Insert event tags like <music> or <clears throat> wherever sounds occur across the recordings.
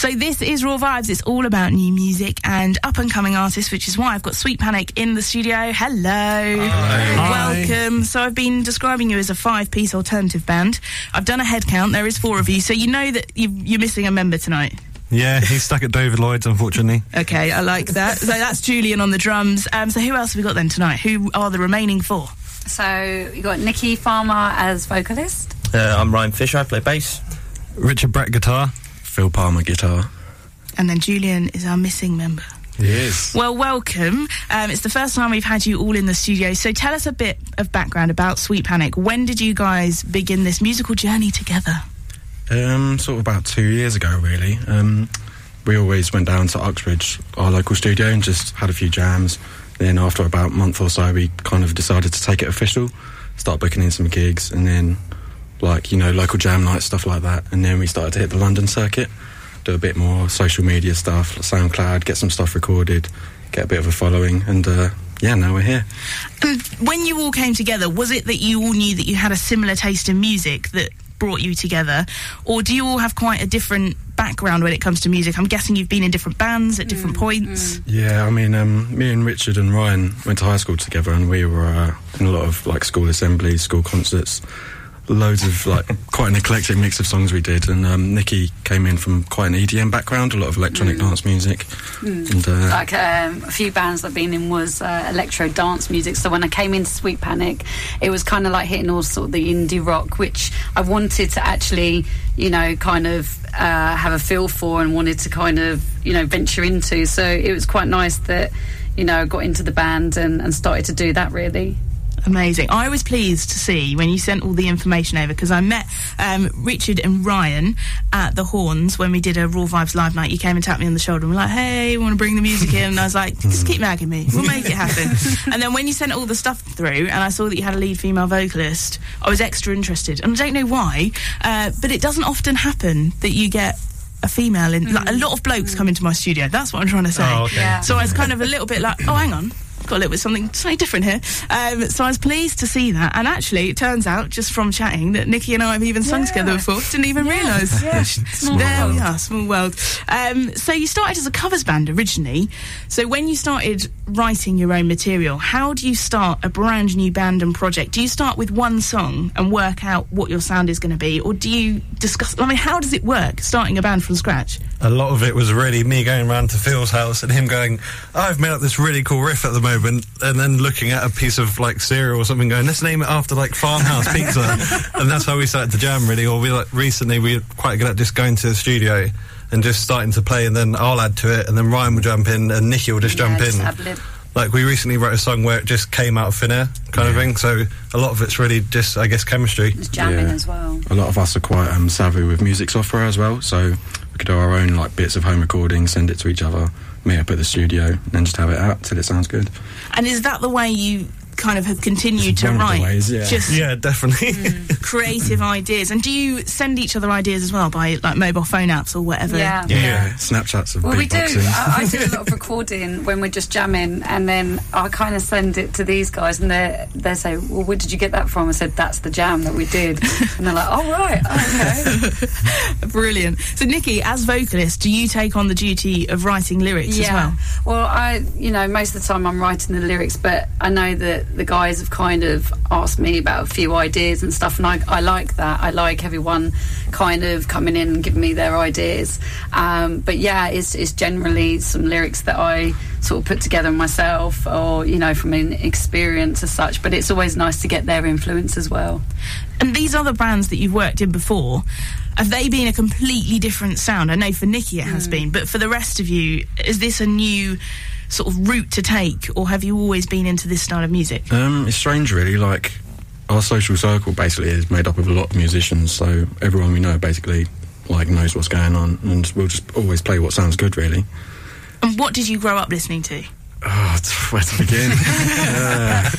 So this is Raw Vibes. It's all about new music and up and coming artists, which is why I've got Sweet Panic in the studio. Hello. Welcome. So I've been describing you as a five piece alternative band. I've done a head count. There is four of you. So you know that you you're missing a member tonight. Yeah, he's stuck at David Lloyd's, unfortunately. Okay, I like that. so that's Julian on the drums. Um, so who else have we got then tonight? Who are the remaining four? So you got Nikki Farmer as vocalist. Uh, I'm Ryan Fisher. I play bass. Richard Brett guitar. Phil Palmer guitar. And then Julian is our missing member. Yes. Well, welcome. Um, it's the first time we've had you all in the studio. So tell us a bit of background about Sweet Panic. When did you guys begin this musical journey together? Um, sort of about two years ago, really. Um, we always went down to Uxbridge, our local studio, and just had a few jams. Then after about a month or so, we kind of decided to take it official, start booking in some gigs, and then like you know local jam nights, stuff like that. And then we started to hit the London circuit, do a bit more social media stuff, SoundCloud, get some stuff recorded, get a bit of a following, and uh, yeah, now we're here. And when you all came together, was it that you all knew that you had a similar taste in music that brought you together, or do you all have quite a different background when it comes to music? I'm guessing you've been in different bands at different points. Yeah, I mean, um, me and Richard and Ryan went to high school together, and we were uh, in a lot of like school assemblies, school concerts, loads of like <laughs> quite an eclectic mix of songs we did. And um, Nikki came in from quite an EDM background, a lot of electronic dance music, and uh, Like um, a few bands I've been in was uh, electro dance music. So when I came into Sweet Panic, it was kind of like hitting all sort of the indie rock, which I wanted to actually, you know, kind of uh, have a feel for and wanted to kind of, you know, venture into. So it was quite nice that, you know, I got into the band and, and started to do that really. Amazing. I was pleased to see when you sent all the information over because I met um, Richard and Ryan at the Horns when we did a Raw Vibes live night. You came and tapped me on the shoulder and were like, hey, we want to bring the music in? And I was like, just keep nagging me. We'll make it happen. <laughs> and then when you sent all the stuff through and I saw that you had a lead female vocalist, I was extra interested. And I don't know why, uh, but it doesn't often happen that you get a female in. Like, a lot of blokes come into my studio. That's what I'm trying to say. Oh, okay. Yeah. So I was kind of a little bit like, oh, hang on. Got a little bit something slightly different here. Um, so I was pleased to see that. And actually, it turns out, just from chatting, that Nikki and I have even sung Yeah. together before. Didn't even realise. Yeah. Small there we are, small world. Um, so you started as a covers band originally. So when you started writing your own material, how do you start a brand new band and project? Do you start with one song and work out what your sound is going to be, or do you discuss? I mean, how does it work starting a band from scratch? A lot of it was really me going around to Phil's house and him going, I've made up this really cool riff at the moment, and then looking at a piece of like cereal or something, going, let's name it after like Farmhouse <laughs> Pizza, and that's how we started to jam really. Or we like recently we were quite good at just going to the studio and just starting to play, and then I'll add to it, and then Ryan will jump in, and Nikki will just Yeah, jump just in. Like we recently wrote a song where it just came out of thin air, kind of thing. So a lot of it's really just, I guess, chemistry. Just jamming Yeah. as well. a lot of us are quite um, savvy with music software as well. So we could do our own like bits of home recording, send it to each other, meet up at the studio, and just have it out till it sounds good. And is that the way you kind of have continued It's to one of the write? ways, yeah. Just Yeah, definitely. Mm, creative <laughs> ideas. And do you send each other ideas as well by like mobile phone apps or whatever? Yeah. Yeah, Snapchats of Well, we do. I, I do a <laughs> lot of recording when we're just jamming, and then I kind of send it to these guys, and they they say, "Well, where did you get that from?" I said, "That's the jam that we did," and they're like, "Oh right, okay." <laughs> Brilliant. So, Nikki, as vocalist, do you take on the duty of writing lyrics as well? Well, I, you know, most of the time I'm writing the lyrics, but I know that the guys have kind of asked me about a few ideas and stuff, and I, I like that. I like everyone kind of coming in and giving me their ideas. Um, but yeah, it's, it's generally some lyrics that I sort of put together myself, or you know, from an experience as such. But it's always nice to get their influence as well. And these other bands that you've worked in before, have they been a completely different sound? I know for Nikki it has Mm. been, but for the rest of you, is this a new sort of route to take, or have you always been into this style of music? Um, it's strange, really. Like our social circle basically is made up of a lot of musicians, so everyone we know basically like knows what's going on, and we'll just always play what sounds good, really. And what did you grow up listening to? Oh, <laughs> where to begin? <laughs> Uh,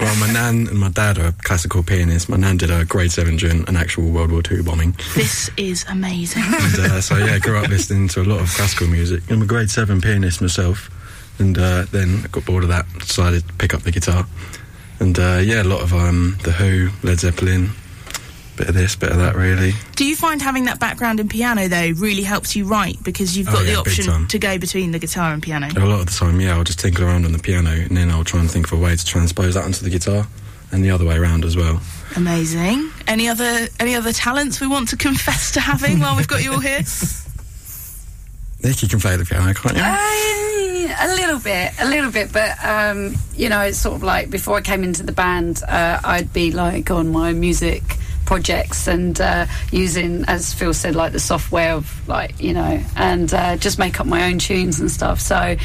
well, my nan and my dad are classical pianists. My nan did a grade seven during an actual World War II bombing. This is amazing. And, uh, so yeah, I grew up listening to a lot of classical music. I'm a grade seven pianist myself, and uh, then I got bored of that, decided to pick up the guitar, and uh, yeah, a lot of um, the Who, Led Zeppelin, bit of this, bit of that, really. Do you find having that background in piano though really helps you write because you've Oh, got the yeah, big option to go between the guitar and piano? A lot of the time, yeah, I'll just tinkle around on the piano and then I'll try and think of a way to transpose that onto the guitar and the other way around as well. Amazing. Any other any other talents we want to <laughs> confess to having while we've got you all here? Nick, you can play the piano, can't you? A little bit, a little bit, but um, you know, it's sort of like before I came into the band, uh, I'd be like on my music projects and uh, using, as Phil said, like the software of like you know, and uh, just make up my own tunes and stuff. So.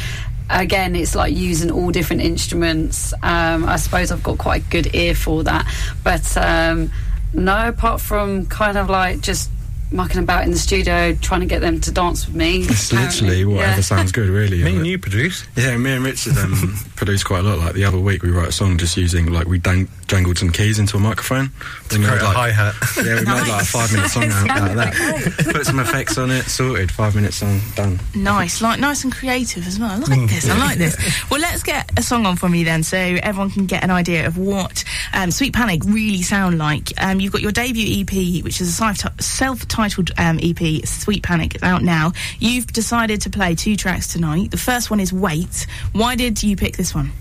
Again, it's like using all different instruments. Um, I suppose I've got quite a good ear for that, but um, no, apart from kind of like just mucking about in the studio trying to get them to dance with me. It's apparently. literally whatever Yeah. sounds good, really. Me and you produce. Yeah, me and Richard um, <laughs> produce quite a lot. Like the other week, we wrote a song just using like we dang- jangled some keys into a microphone. We made, Create a like- hi hat. Yeah, we made like a five minute song out out of that. Put some effects on it, sorted. Five minute song done. Nice, like nice and creative as well. I like this. I like this. <laughs> Well, let's get a song on from you then, so everyone can get an idea of what um, Sweet Panic really sound like. Um, you've got your debut EP, which is a self- self-titled um, EP, Sweet Panic, out now. You've decided to play two tracks tonight. The first one is Wait. Why did you pick this one?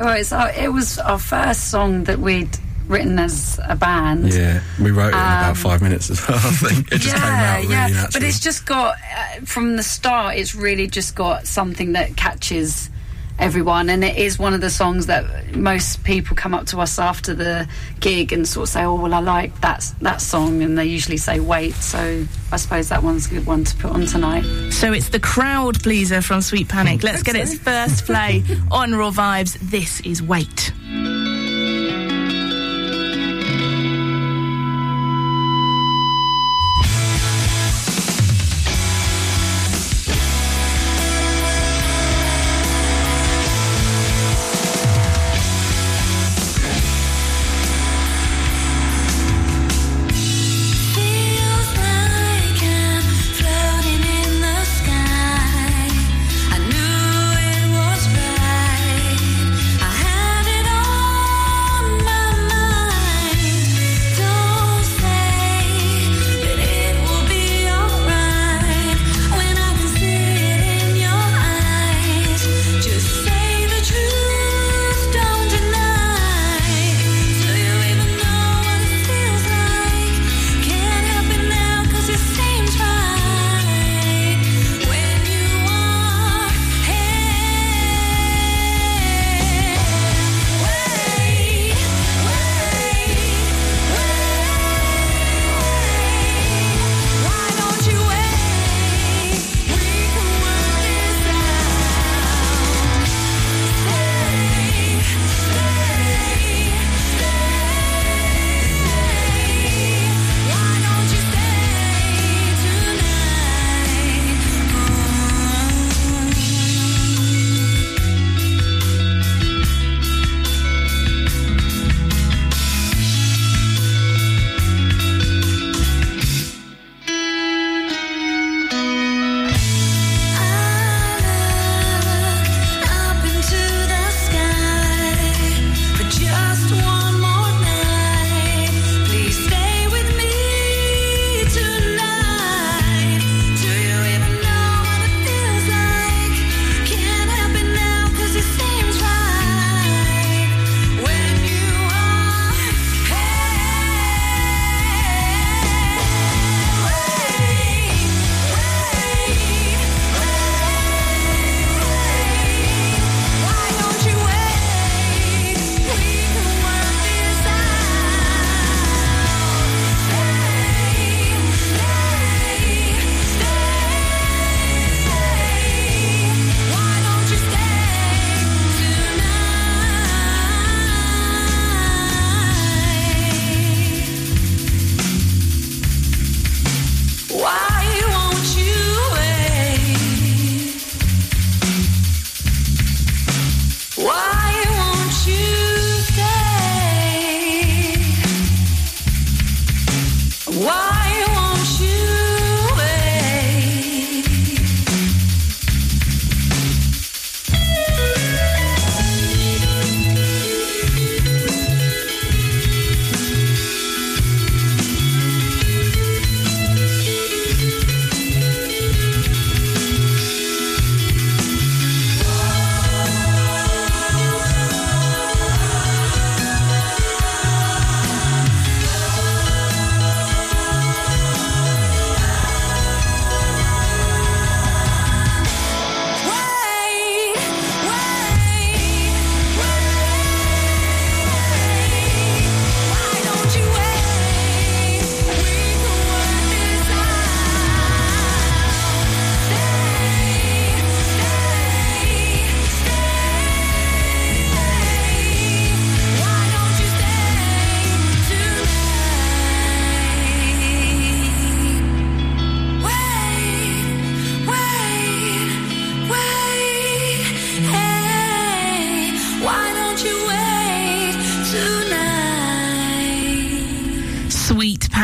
Well, it's our, it was our first song that we'd written as a band. Yeah, we wrote it in about Um, five minutes as well. I think it just came out really yeah. naturally. But it's just got uh, from the start. It's really just got something that catches everyone, and it is one of the songs that most people come up to us after the gig and sort of say, "Oh, well, I like that that song," and they usually say, "Wait." So I suppose that one's a good one to put on tonight. So it's the crowd pleaser from Sweet Panic. <laughs> Let's get its first play on Raw Vibes. This is Wait.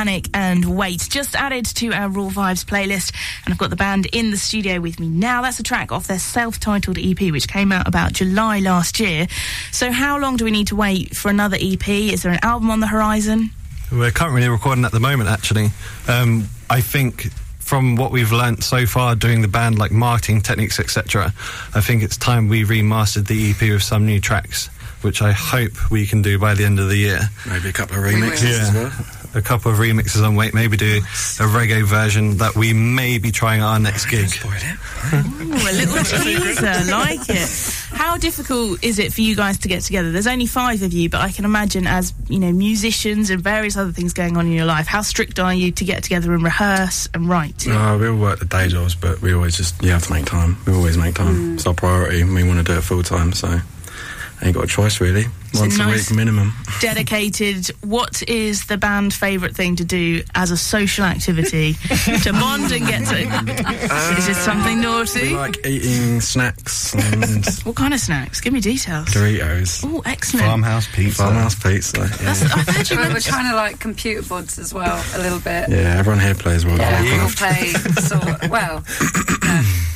Panic and Wait, just added to our Raw Vibes playlist. And I've got the band in the studio with me now. That's a track off their self titled EP, which came out about July last year. So, how long do we need to wait for another EP? Is there an album on the horizon? We're currently recording at the moment, actually. Um, I think from what we've learnt so far doing the band, like marketing techniques, etc., I think it's time we remastered the EP with some new tracks, which I hope we can do by the end of the year. Maybe a couple of will. remixes as well. A couple of remixes on Wait, maybe do a reggae version that we may be trying at our next gig. Spoil it. Ooh, a little <laughs> teaser, like it. How difficult is it for you guys to get together? There's only five of you, but I can imagine as you know musicians and various other things going on in your life. How strict are you to get together and rehearse and write? No, we all work the day jobs, but we always just, you have to make time. We always make time. Mm. It's our priority, and we want to do it full time, so ain't got a choice really. So Once nice- a week minimum. Dedicated. What is the band favourite thing to do as a social activity to bond and get to? is it something We naughty? like eating snacks and What kind of snacks? Give me details. Doritos. Oh, excellent. Farmhouse pizza. Farmhouse pizza. That's, I've heard you We're, we're trying to like computer boards as well, a little bit. yeah, everyone here plays World of Yeah, we'll Warcraft. play sort well, uh,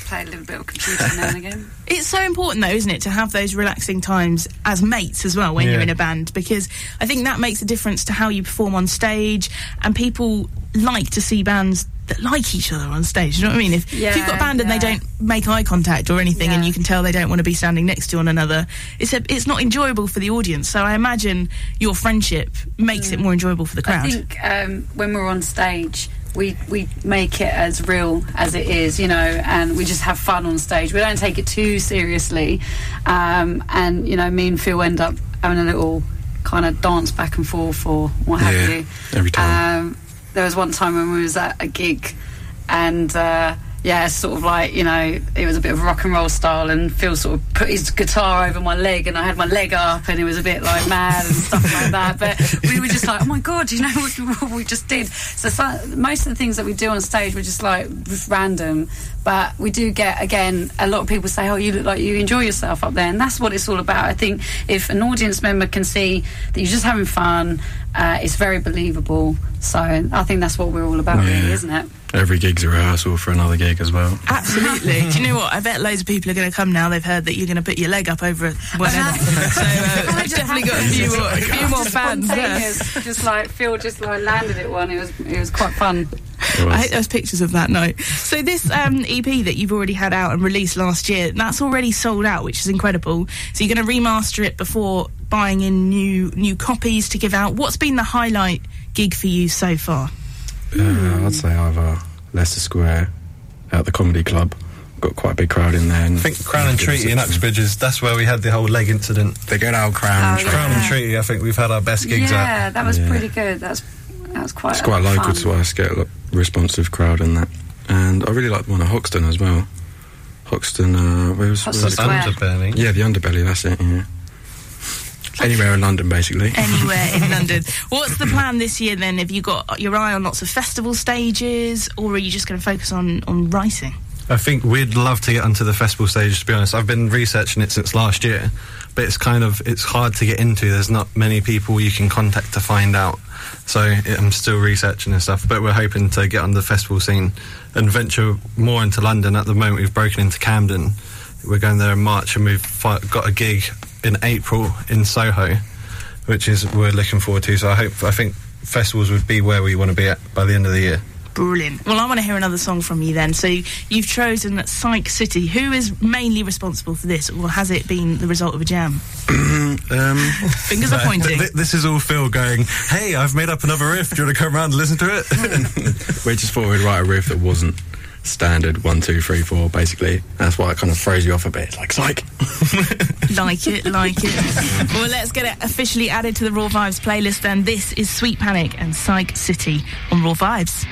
play a little bit of computer now and again. <laughs> It's so important, though, isn't it, to have those relaxing times as mates as well when you're in a band, because I think that makes a difference to how you perform on stage, and people like to see bands that like each other on stage. You know what I mean? If, if you've got a Yeah, band and they don't make eye contact or anything, and you can tell they don't want to be standing next to one another, it's a, it's not enjoyable for the audience. So I imagine your friendship makes it more enjoyable for the crowd. I think um, when we're on stage, we we make it as real as it is, you know, and we just have fun on stage. We don't take it too seriously, um, and you know, me and Phil end up having a little kind of dance back and forth or what have Yeah, you. every time. Um, there was one time when we was at a gig, and. Uh, yeah, sort of like, you know, it was a bit of rock and roll style, and Phil sort of put his guitar over my leg, and I had my leg up, and it was a bit like mad and stuff like that. <laughs> But we were just like, oh my God, you know what, <laughs> what we just did? So, so most of the things that we do on stage were just like random. But we do get, again, a lot of people say, oh, you look like you enjoy yourself up there. And that's what it's all about. I think if an audience member can see that you're just having fun, uh, it's very believable. So I think that's what we're all about, really, Yeah. isn't it? Every gig's a rehearsal for another gig as well. Absolutely. <laughs> Do you know what? I bet loads of people are going to come now. They've heard that you're going to put your leg up over <laughs> whatever. so uh, I I've definitely got a few more, a few more fans there. Spontaneous, just like Phil just like landed it one. It was it was quite fun. It was- I hope there's pictures of that night. So this um, EP that you've already had out and released last year, that's already sold out, which is incredible. So you're going to remaster it before buying in new new copies to give out. What's been the highlight gig for you so far? Uh, I'd say either Leicester Square at the Comedy Club. Got quite a big crowd in there. And I think Crown and Treaty in Uxbridge is that's where we had the whole leg incident. The good old Crown. Oh, Treaty. Crown and Treaty, I think we've had our best gigs yeah, at. that was Yeah. pretty good. That's that was quite. It's quite local fun. to us. Get a lot responsive crowd and that. And I really like the one at Hoxton as well. Hoxton, uh, where was, where was? Square. Yeah, the underbelly. That's it. Yeah. Anywhere in London, basically. Anywhere in <laughs> London. What's the plan this year then? Have you got your eye on lots of festival stages, or are you just going to focus on on writing? I think we'd love to get onto the festival stage. To be honest, I've been researching it since last year, but it's kind of it's hard to get into. There's not many people you can contact to find out. So I'm still researching and stuff. But we're hoping to get on the festival scene and venture more into London. At the moment, we've broken into Camden. We're going there in March, and we've got a gig in April in Soho, which is we're looking forward to. So I hope I think festivals would be where we want to be at by the end of the year. Brilliant. Well, I want to hear another song from you then. So you've chosen Psych City. Who is mainly responsible for this, or has it been the result of a jam? <clears throat> Um, Fingers are <laughs> pointing. Th- This is all Phil going, hey, I've made up another riff. Do you want to come around and listen to it? we just thought we'd write a riff that wasn't standard one, two, three, four. Basically, that's why it kind of throws you off a bit. It's like psych. <laughs> like it, like it. <laughs> well, let's get it officially added to the Raw Vibes playlist then. This is Sweet Panic and Psych City on Raw Vibes.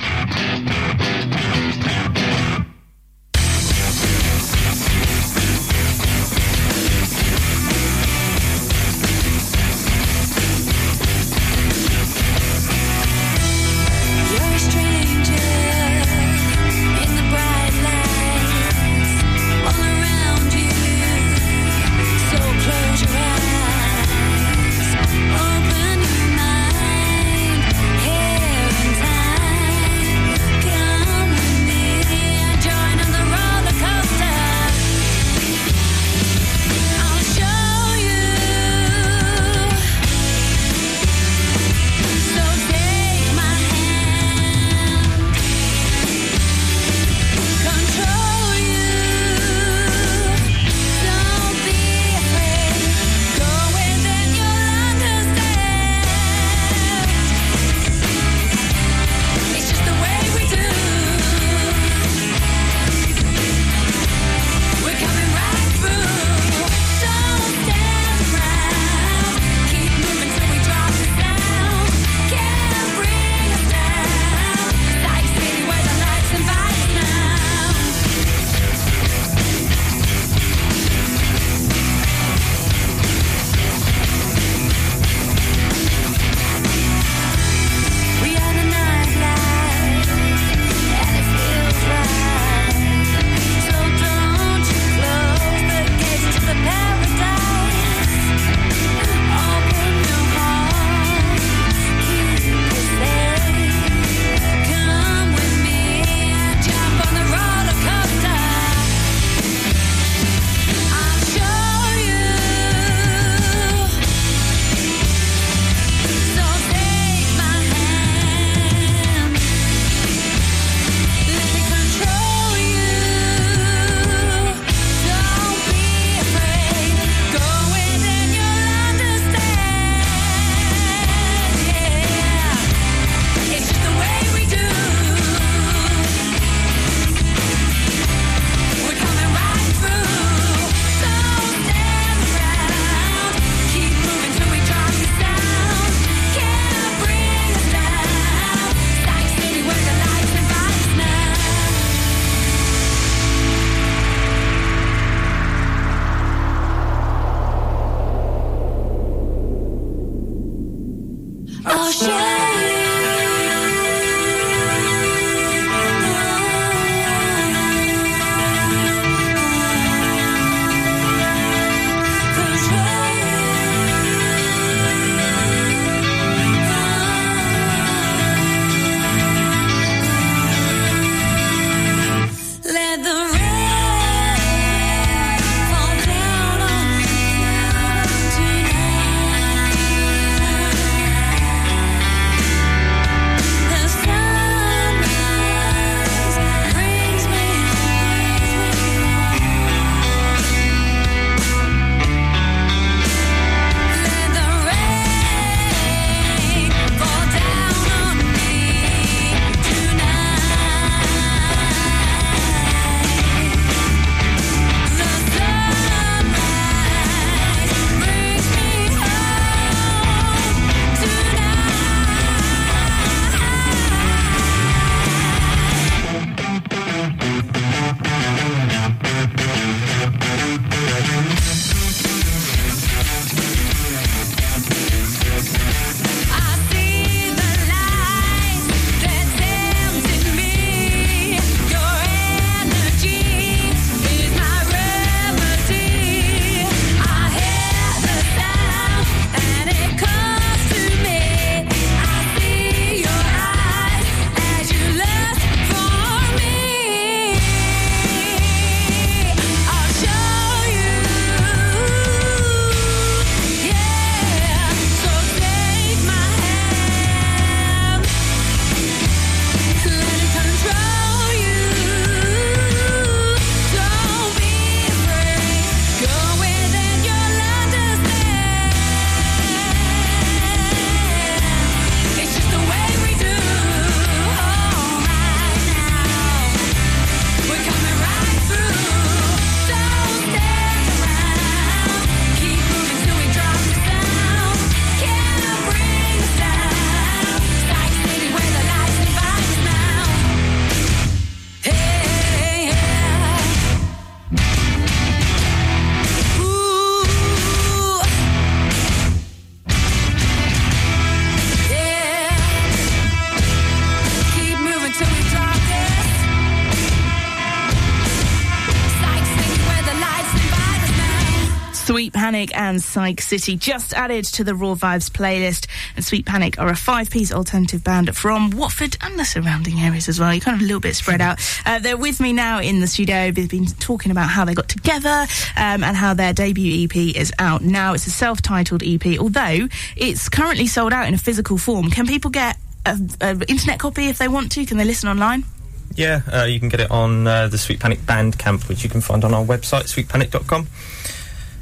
And Psych City just added to the Raw Vibes playlist. And Sweet Panic are a five piece alternative band from Watford and the surrounding areas as well. You're kind of a little bit spread out. Uh, they're with me now in the studio. They've been talking about how they got together um, and how their debut EP is out now. It's a self titled EP, although it's currently sold out in a physical form. Can people get an internet copy if they want to? Can they listen online? Yeah, uh, you can get it on uh, the Sweet Panic Bandcamp, which you can find on our website, sweetpanic.com.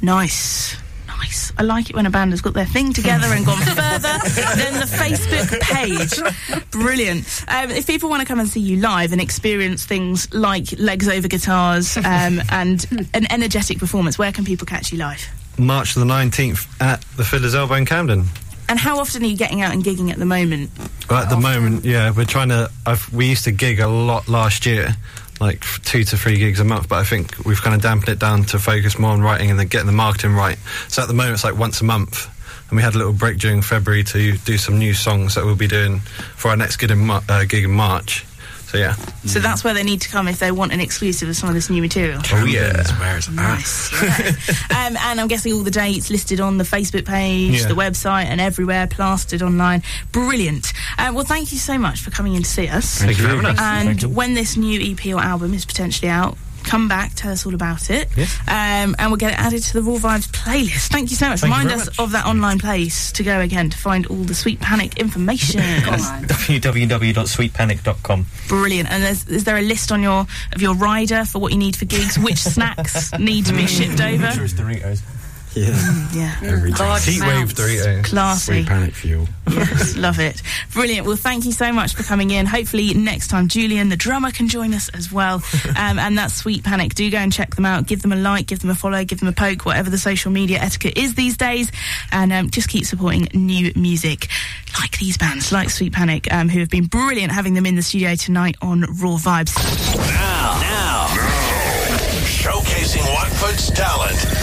Nice. Nice. I like it when a band has got their thing together and gone <laughs> further than the Facebook page. Brilliant. Um, if people want to come and see you live and experience things like legs over guitars um, <laughs> and an energetic performance, where can people catch you live? March the 19th at the Fiddler's Elbow in Camden. And how often are you getting out and gigging at the moment? Well, at the moment, yeah, we're trying to. I've, we used to gig a lot last year, like two to three gigs a month, but I think we've kind of dampened it down to focus more on writing and then getting the marketing right. So at the moment, it's like once a month. And we had a little break during February to do some new songs that we'll be doing for our next gig in, uh, gig in March. So yeah. So that's where they need to come if they want an exclusive of some of this new material. Oh yeah. Camden's where it's at. Nice. yeah. um, and I'm guessing all the dates listed on the Facebook page, Yeah. the website, and everywhere, plastered online. Brilliant. Uh, well, thank you so much for coming in to see us. Thank you for having us. And when this new EP or album is potentially out, come back, tell us all about it, um, and we'll get it added to the Raw Vibes playlist. Thank you so much. Thank Remind us much. of that online place to go again to find all the Sweet Panic information. <laughs> Www.sweetpanic.com. Brilliant. And is, is there a list on your of your rider for what you need for gigs? Which <laughs> snacks need to be shipped over? Doritos. Yeah. <laughs> Yeah, Every day. Large Heatwave amounts. Doritos. classy. Sweet panic fuel. Yes, <laughs> love it. Brilliant. Well, thank you so much for coming in. Hopefully, next time Julian, the drummer, can join us as well. <laughs> Um, and that's Sweet Panic. Do go and check them out. Give them a like, give them a follow, give them a poke, whatever the social media etiquette is these days. And um, just keep supporting new music like these bands, like Sweet Panic, um, who have been brilliant having them in the studio tonight on Raw Vibes. Now, now, showcasing Watford's talent.